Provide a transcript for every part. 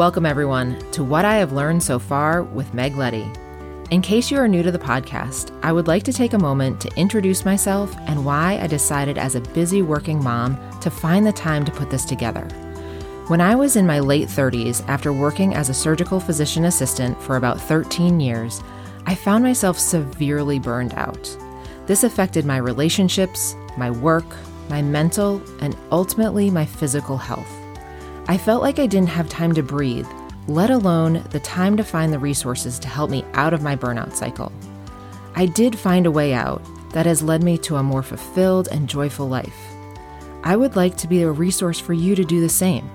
Welcome, everyone, to What I Have Learned So Far with Meg Letty. In case you are new to the podcast, I would like to take a moment to introduce myself and why I decided as a busy working mom to find the time to put this together. When I was in my late 30s, after working as a surgical physician assistant for about 13 years, I found myself severely burned out. This affected my relationships, my work, my mental, and ultimately my physical health. I felt like I didn't have time to breathe, let alone the time to find the resources to help me out of my burnout cycle. I did find a way out that has led me to a more fulfilled and joyful life. I would like to be a resource for you to do the same.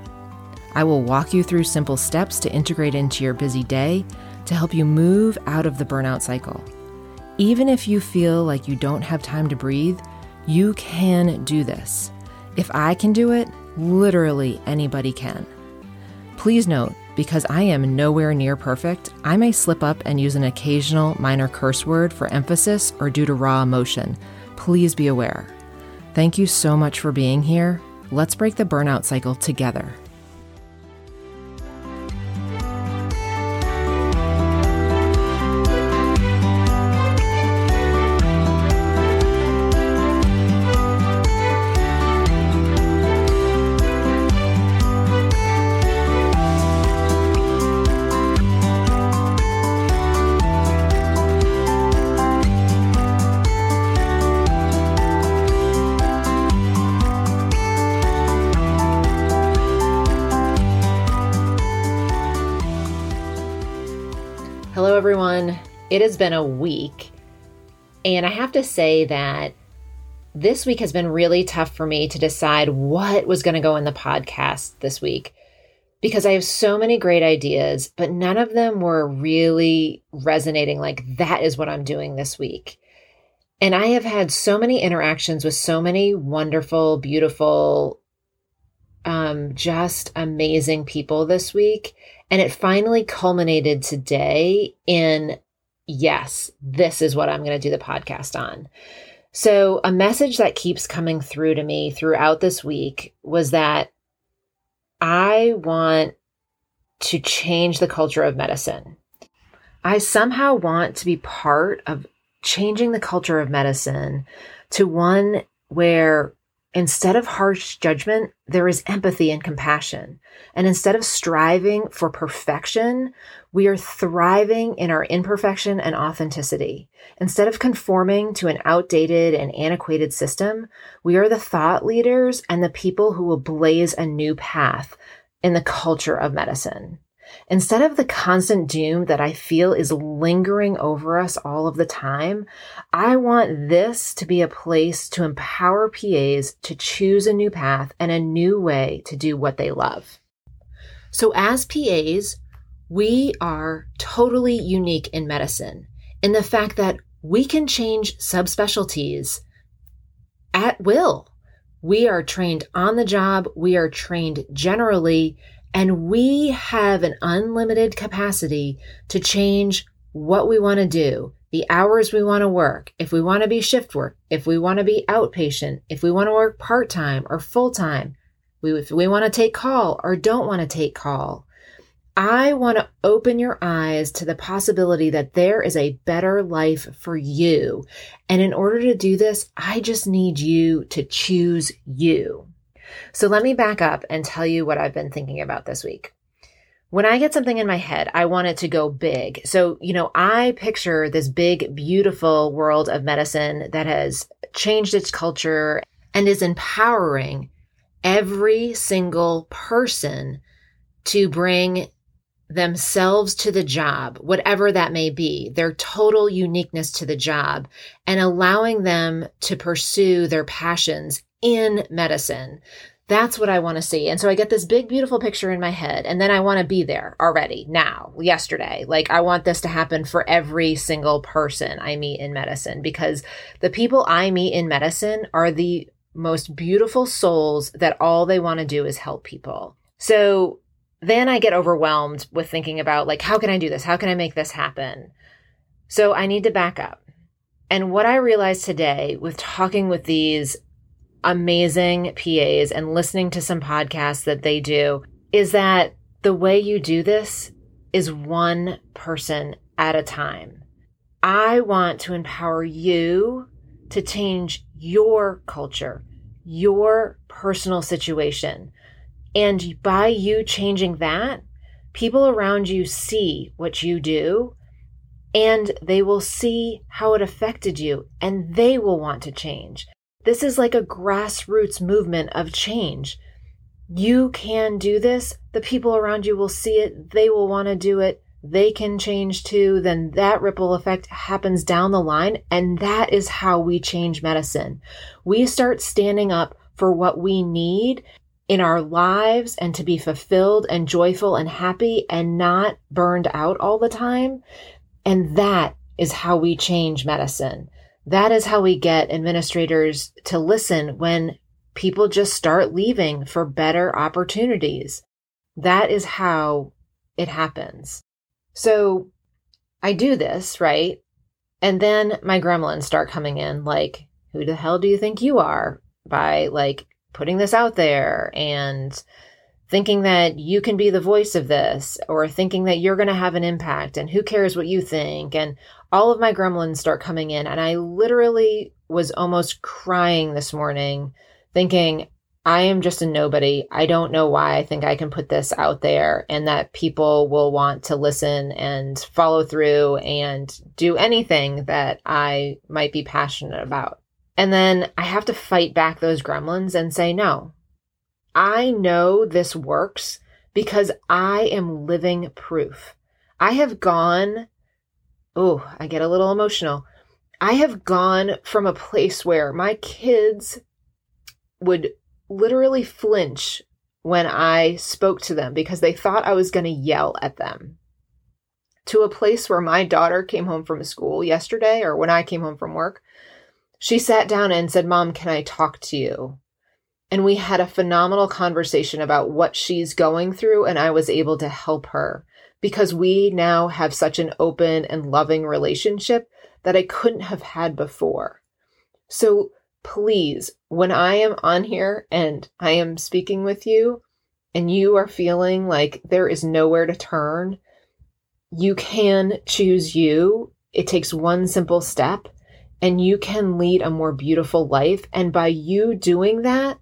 I will walk you through simple steps to integrate into your busy day to help you move out of the burnout cycle. Even if you feel like you don't have time to breathe, you can do this. If I can do it, Literally anybody can. Please note, because I am nowhere near perfect, I may slip up and use an occasional minor curse word for emphasis or due to raw emotion. Please be aware. Thank you so much for being here. Let's break the burnout cycle together. It has been a week, and I have to say that this week has been really tough for me to decide what was going to go in the podcast this week because I have so many great ideas, but none of them were really resonating like that is what I'm doing this week. And I have had so many interactions with so many wonderful, beautiful, um, just amazing people this week. And it finally culminated today in yes, this is what I'm going to do the podcast on. So, a message that keeps coming through to me throughout this week was that I want to change the culture of medicine. I somehow want to be part of changing the culture of medicine to one where Instead of harsh judgment, there is empathy and compassion. And instead of striving for perfection, we are thriving in our imperfection and authenticity. Instead of conforming to an outdated and antiquated system, we are the thought leaders and the people who will blaze a new path in the culture of medicine. Instead of the constant doom that I feel is lingering over us all of the time, I want this to be a place to empower PAs to choose a new path and a new way to do what they love. So, as PAs, we are totally unique in medicine in the fact that we can change subspecialties at will. We are trained on the job, we are trained generally, and we have an unlimited capacity to change what we want to do, the hours we want to work, if we want to be shift work, if we want to be outpatient, if we want to work part time or full time, if we want to take call or don't want to take call. I want to open your eyes to the possibility that there is a better life for you. And in order to do this, I just need you to choose you. So let me back up and tell you what I've been thinking about this week. When I get something in my head, I want it to go big. So, you know, I picture this big, beautiful world of medicine that has changed its culture and is empowering every single person to bring themselves to the job, whatever that may be, their total uniqueness to the job, and allowing them to pursue their passions in medicine. That's what I want to see. And so I get this big, beautiful picture in my head, and then I want to be there already, now, yesterday. Like, I want this to happen for every single person I meet in medicine because the people I meet in medicine are the most beautiful souls that all they want to do is help people. So then I get overwhelmed with thinking about, like, how can I do this? How can I make this happen? So I need to back up. And what I realized today with talking with these amazing PAs and listening to some podcasts that they do is that the way you do this is one person at a time. I want to empower you to change your culture, your personal situation. And by you changing that, people around you see what you do and they will see how it affected you and they will want to change. This is like a grassroots movement of change. You can do this. The people around you will see it. They will want to do it. They can change too. Then that ripple effect happens down the line. And that is how we change medicine. We start standing up for what we need in our lives and to be fulfilled and joyful and happy and not burned out all the time. And that is how we change medicine. That is how we get administrators to listen when people just start leaving for better opportunities. That is how it happens. So I do this, right? And then my gremlins start coming in like, who the hell do you think you are? By like putting this out there and thinking that you can be the voice of this or thinking that you're going to have an impact and who cares what you think. And all of my gremlins start coming in. And I literally was almost crying this morning thinking, I am just a nobody. I don't know why I think I can put this out there and that people will want to listen and follow through and do anything that I might be passionate about. And then I have to fight back those gremlins and say, no, I know this works because I am living proof. I have gone, oh, I get a little emotional. I have gone from a place where my kids would literally flinch when I spoke to them because they thought I was going to yell at them to a place where my daughter came home from school yesterday or when I came home from work she sat down and said, Mom, can I talk to you? And we had a phenomenal conversation about what she's going through, and I was able to help her because we now have such an open and loving relationship that I couldn't have had before. So please, when I am on here and I am speaking with you, and you are feeling like there is nowhere to turn, you can choose you. It takes one simple step and you can lead a more beautiful life. And by you doing that,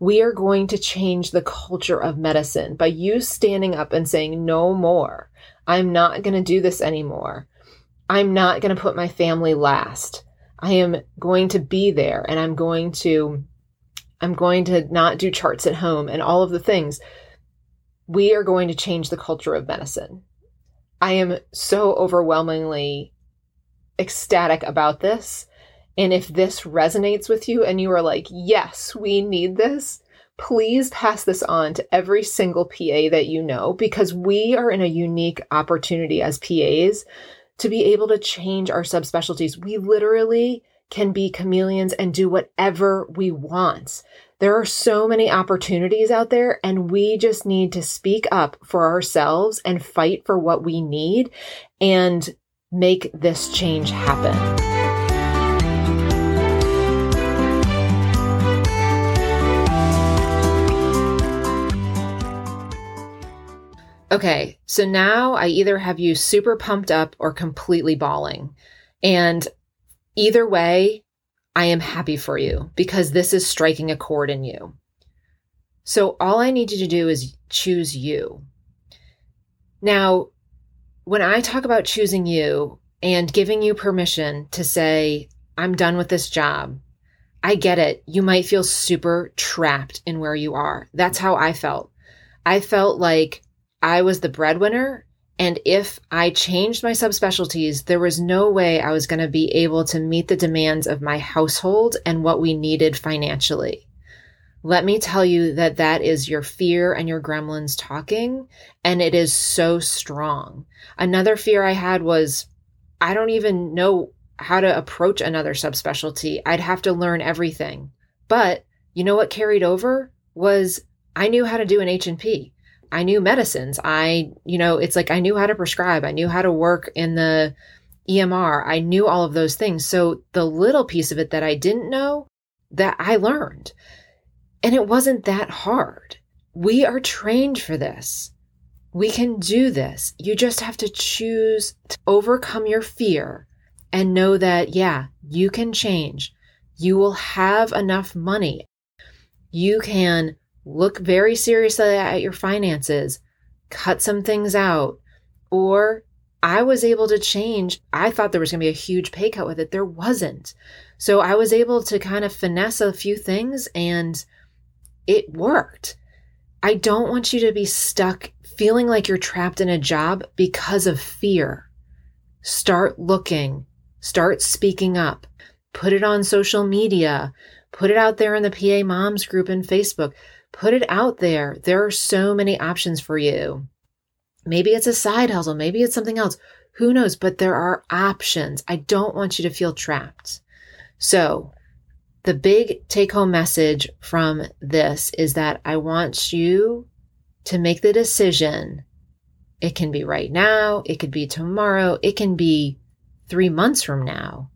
we are going to change the culture of medicine by you standing up and saying, no more. I'm not going to do this anymore. I'm not going to put my family last. I am going to be there and I'm going to, I'm going to not do charts at home and all of the things. We are going to change the culture of medicine. I am so overwhelmingly ecstatic about this. And if this resonates with you and you are like, yes, we need this, please pass this on to every single PA that you know because we are in a unique opportunity as PAs to be able to change our subspecialties. We literally can be chameleons and do whatever we want. There are so many opportunities out there, and we just need to speak up for ourselves and fight for what we need. And make this change happen. Okay, so now I either have you super pumped up or completely bawling. And either way, I am happy for you because this is striking a chord in you. So all I need you to do is choose you. Now, when I talk about choosing you and giving you permission to say, I'm done with this job, I get it. You might feel super trapped in where you are. That's how I felt. I felt like I was the breadwinner. And if I changed my subspecialties, there was no way I was going to be able to meet the demands of my household and what we needed financially. Let me tell you that that is your fear and your gremlins talking, and it is so strong. Another fear I had was I don't even know how to approach another subspecialty. I'd have to learn everything. But you know what carried over was I knew how to do an H&P. I knew medicines. I, you know, it's like I knew how to prescribe. I knew how to work in the EMR. I knew all of those things. So the little piece of it that I didn't know that I learned. And it wasn't that hard. We are trained for this. We can do this. You just have to choose to overcome your fear and know that, yeah, you can change. You will have enough money. You can look very seriously at your finances, cut some things out, or I was able to change. I thought there was going to be a huge pay cut with it. There wasn't. So I was able to kind of finesse a few things and it worked. I don't want you to be stuck feeling like you're trapped in a job because of fear. Start looking, start speaking up, put it on social media, put it out there in the PA Moms group in Facebook, put it out there. There are so many options for you. Maybe it's a side hustle, maybe it's something else. Who knows? But there are options. I don't want you to feel trapped. So, the big take home message from this is that I want you to make the decision. It can be right now, it could be tomorrow, it can be three months from now.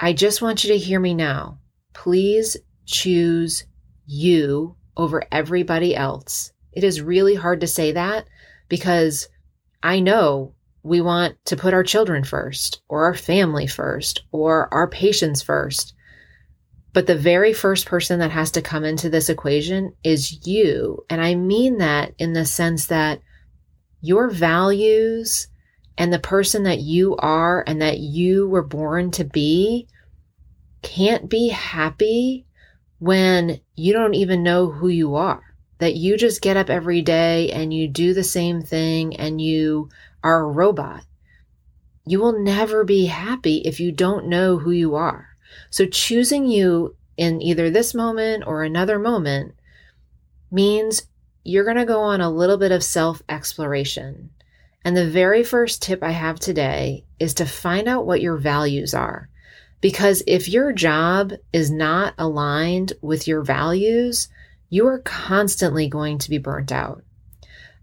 I just want you to hear me now. Please choose you over everybody else. It is really hard to say that because I know we want to put our children first, or our family first, or our patients first. But the very first person that has to come into this equation is you. And I mean that in the sense that your values and the person that you are and that you were born to be can't be happy when you don't even know who you are that you just get up every day and you do the same thing and you are a robot. You will never be happy if you don't know who you are. So choosing you in either this moment or another moment means you're going to go on a little bit of self exploration. And the very first tip I have today is to find out what your values are. Because if your job is not aligned with your values, you are constantly going to be burnt out.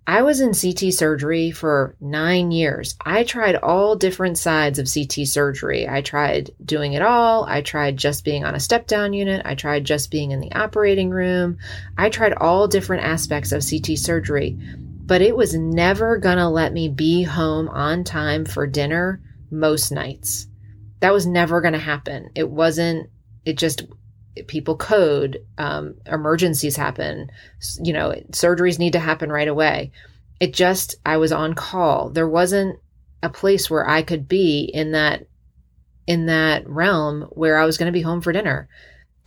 I was in CT surgery for nine years. I tried all different sides of CT surgery. I tried doing it all. I tried just being on a step down unit. I tried just being in the operating room. I tried all different aspects of CT surgery, but it was never going to let me be home on time for dinner most nights. That was never going to happen. It wasn't, it just people code, um, emergencies happen, you know, surgeries need to happen right away. It just, I was on call. There wasn't a place where I could be in that, in that realm where I was going to be home for dinner.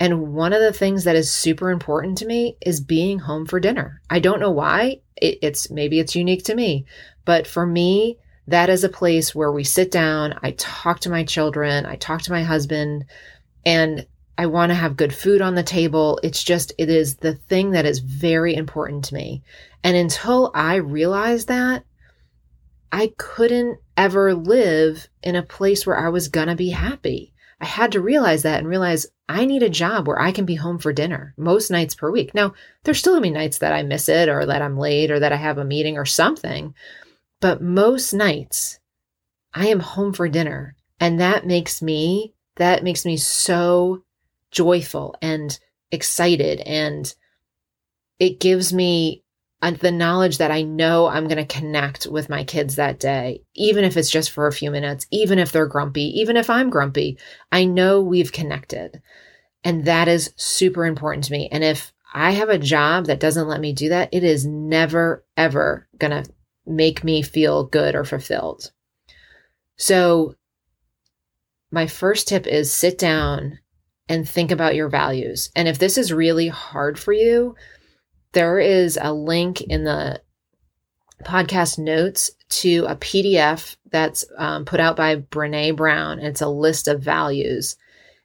And one of the things that is super important to me is being home for dinner. I don't know why. It, it's maybe it's unique to me, but for me, that is a place where we sit down. I talk to my children. I talk to my husband and I want to have good food on the table. It's just, it is the thing that is very important to me. And until I realized that, I couldn't ever live in a place where I was going to be happy. I had to realize that and realize I need a job where I can be home for dinner most nights per week. Now, there's still going to be nights that I miss it or that I'm late or that I have a meeting or something. But most nights I am home for dinner. And that makes me, that makes me so joyful and excited. And it gives me uh, the knowledge that I know I'm going to connect with my kids that day, even if it's just for a few minutes, even if they're grumpy, even if I'm grumpy, I know we've connected. And that is super important to me. And if I have a job that doesn't let me do that, it is never, ever going to make me feel good or fulfilled. So, my first tip is sit down and think about your values. And if this is really hard for you, there is a link in the podcast notes to a PDF that's um, put out by Brene Brown. It's a list of values.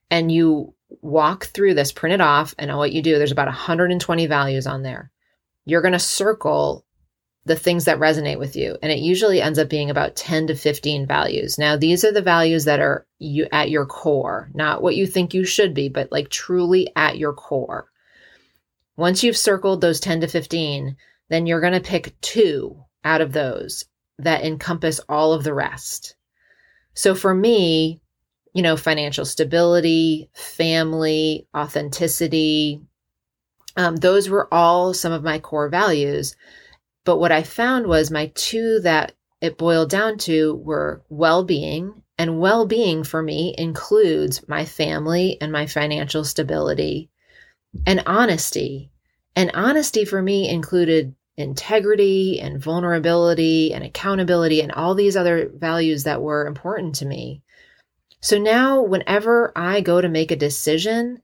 And you walk through this, print it off, and what you do, there's about 120 values on there. You're going to circle the things that resonate with you. And it usually ends up being about 10 to 15 values. Now, these are the values that are you at your core, not what you think you should be, but like truly at your core. Once you've circled those 10 to 15, then you're going to pick two out of those that encompass all of the rest. So for me, you know, financial stability, family, authenticity, um, those were all some of my core values. But what I found was my two that it boiled down to were well being. And well being for me includes my family and my financial stability and honesty. And honesty for me included integrity and vulnerability and accountability and all these other values that were important to me. So now, whenever I go to make a decision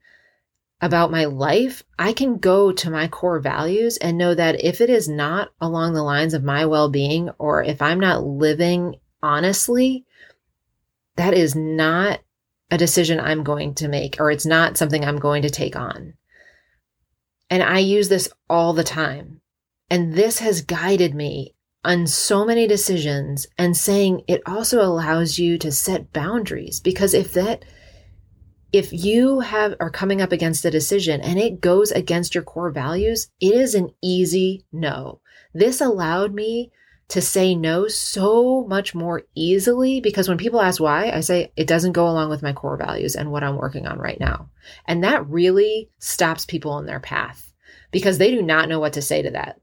about my life, I can go to my core values and know that if it is not along the lines of my well being or if I'm not living honestly, that is not a decision I'm going to make or it's not something I'm going to take on. And I use this all the time. And this has guided me on so many decisions and saying it also allows you to set boundaries because if that if you have are coming up against a decision and it goes against your core values, it is an easy no. This allowed me to say no so much more easily because when people ask why, I say it doesn't go along with my core values and what I'm working on right now. And that really stops people in their path because they do not know what to say to that.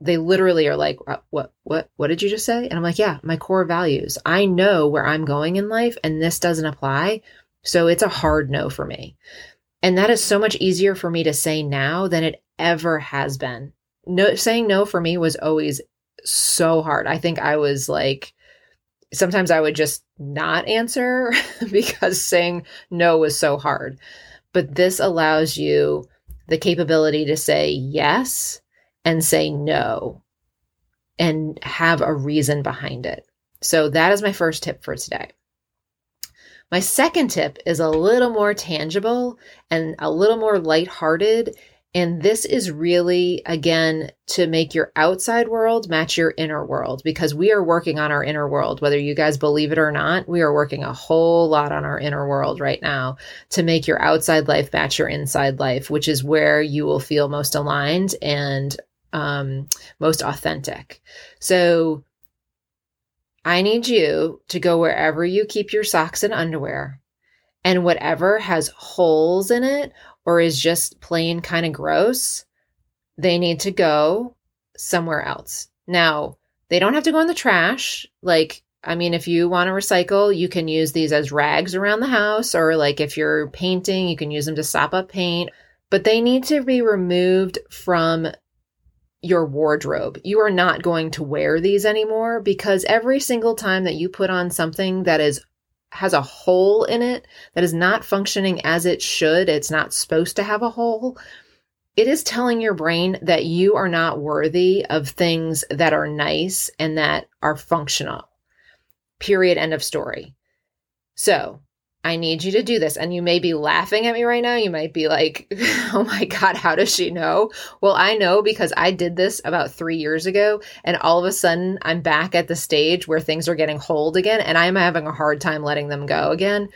They literally are like, uh, what, what, what did you just say? And I'm like, yeah, my core values. I know where I'm going in life and this doesn't apply. So it's a hard no for me. And that is so much easier for me to say now than it ever has been. No, saying no for me was always so hard. I think I was like, sometimes I would just not answer because saying no was so hard. But this allows you the capability to say yes and say no and have a reason behind it. So that is my first tip for today. My second tip is a little more tangible and a little more lighthearted and this is really, again, to make your outside world match your inner world because we are working on our inner world. Whether you guys believe it or not, we are working a whole lot on our inner world right now to make your outside life match your inside life, which is where you will feel most aligned and um, most authentic. So I need you to go wherever you keep your socks and underwear and whatever has holes in it or is just plain kind of gross, they need to go somewhere else. Now, they don't have to go in the trash. Like, I mean, if you want to recycle, you can use these as rags around the house, or like if you're painting, you can use them to sop up paint, but they need to be removed from your wardrobe. You are not going to wear these anymore because every single time that you put on something that is has a hole in it that is not functioning as it should, it's not supposed to have a hole, it is telling your brain that you are not worthy of things that are nice and that are functional. Period. End of story. So, I need you to do this. And you may be laughing at me right now. You might be like, oh my God, how does she know? Well, I know because I did this about three years ago. And all of a sudden, I'm back at the stage where things are getting hold again. And I'm having a hard time letting them go again.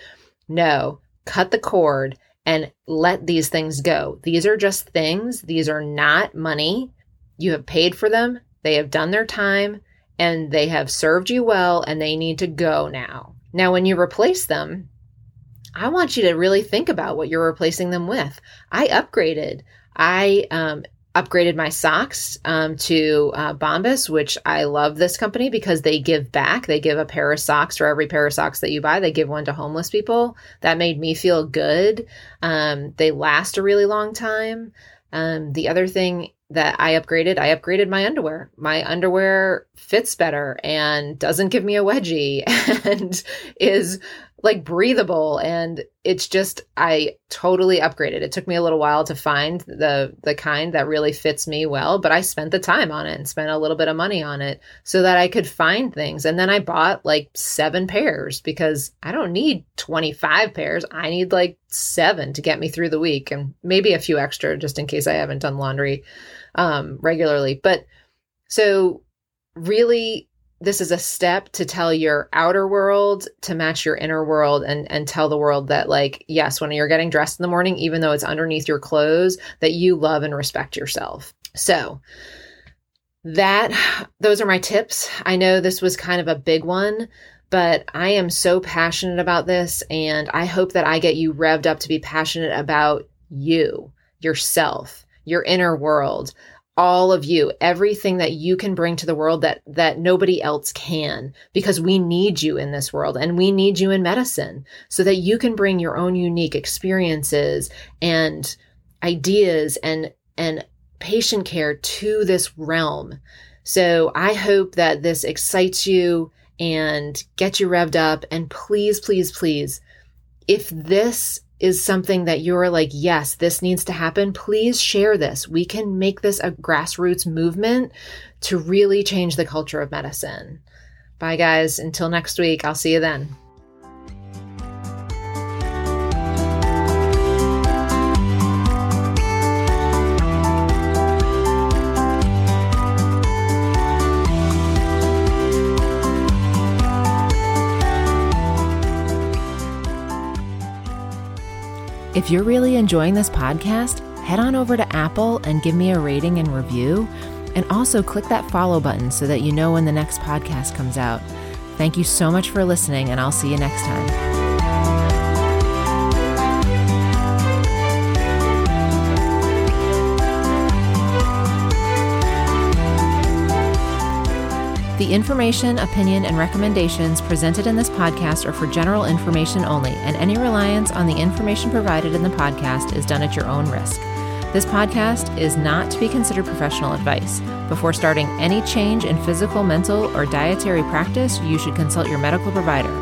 No, cut the cord and let these things go. These are just things, these are not money. You have paid for them, they have done their time, and they have served you well, and they need to go now. Now, when you replace them, I want you to really think about what you're replacing them with. I upgraded. I um, upgraded my socks um, to uh, Bombas, which I love this company because they give back. They give a pair of socks for every pair of socks that you buy. They give one to homeless people. That made me feel good. Um, they last a really long time. Um, the other thing that I upgraded, I upgraded my underwear. My underwear fits better and doesn't give me a wedgie and is like breathable and it's just I totally upgraded. It took me a little while to find the the kind that really fits me well, but I spent the time on it and spent a little bit of money on it so that I could find things. And then I bought like 7 pairs because I don't need 25 pairs. I need like 7 to get me through the week and maybe a few extra just in case I haven't done laundry um regularly. But so really this is a step to tell your outer world to match your inner world and and tell the world that like yes when you're getting dressed in the morning even though it's underneath your clothes that you love and respect yourself. So that those are my tips. I know this was kind of a big one but i am so passionate about this and i hope that i get you revved up to be passionate about you yourself your inner world all of you everything that you can bring to the world that that nobody else can because we need you in this world and we need you in medicine so that you can bring your own unique experiences and ideas and and patient care to this realm. So i hope that this excites you and gets you revved up. And please please please if this is something that you're like, yes, this needs to happen, please share this. We can make this a grassroots movement to really change the culture of medicine. Bye, guys. Until next week, I'll see you then. If you're really enjoying this podcast, head on over to Apple and give me a rating and review. And also click that follow button so that you know when the next podcast comes out. Thank you so much for listening, and I'll see you next time. The information, opinion, and recommendations presented in this podcast are for general information only, and any reliance on the information provided in the podcast is done at your own risk. This podcast is not to be considered professional advice. Before starting any change in physical, mental, or dietary practice, you should consult your medical provider.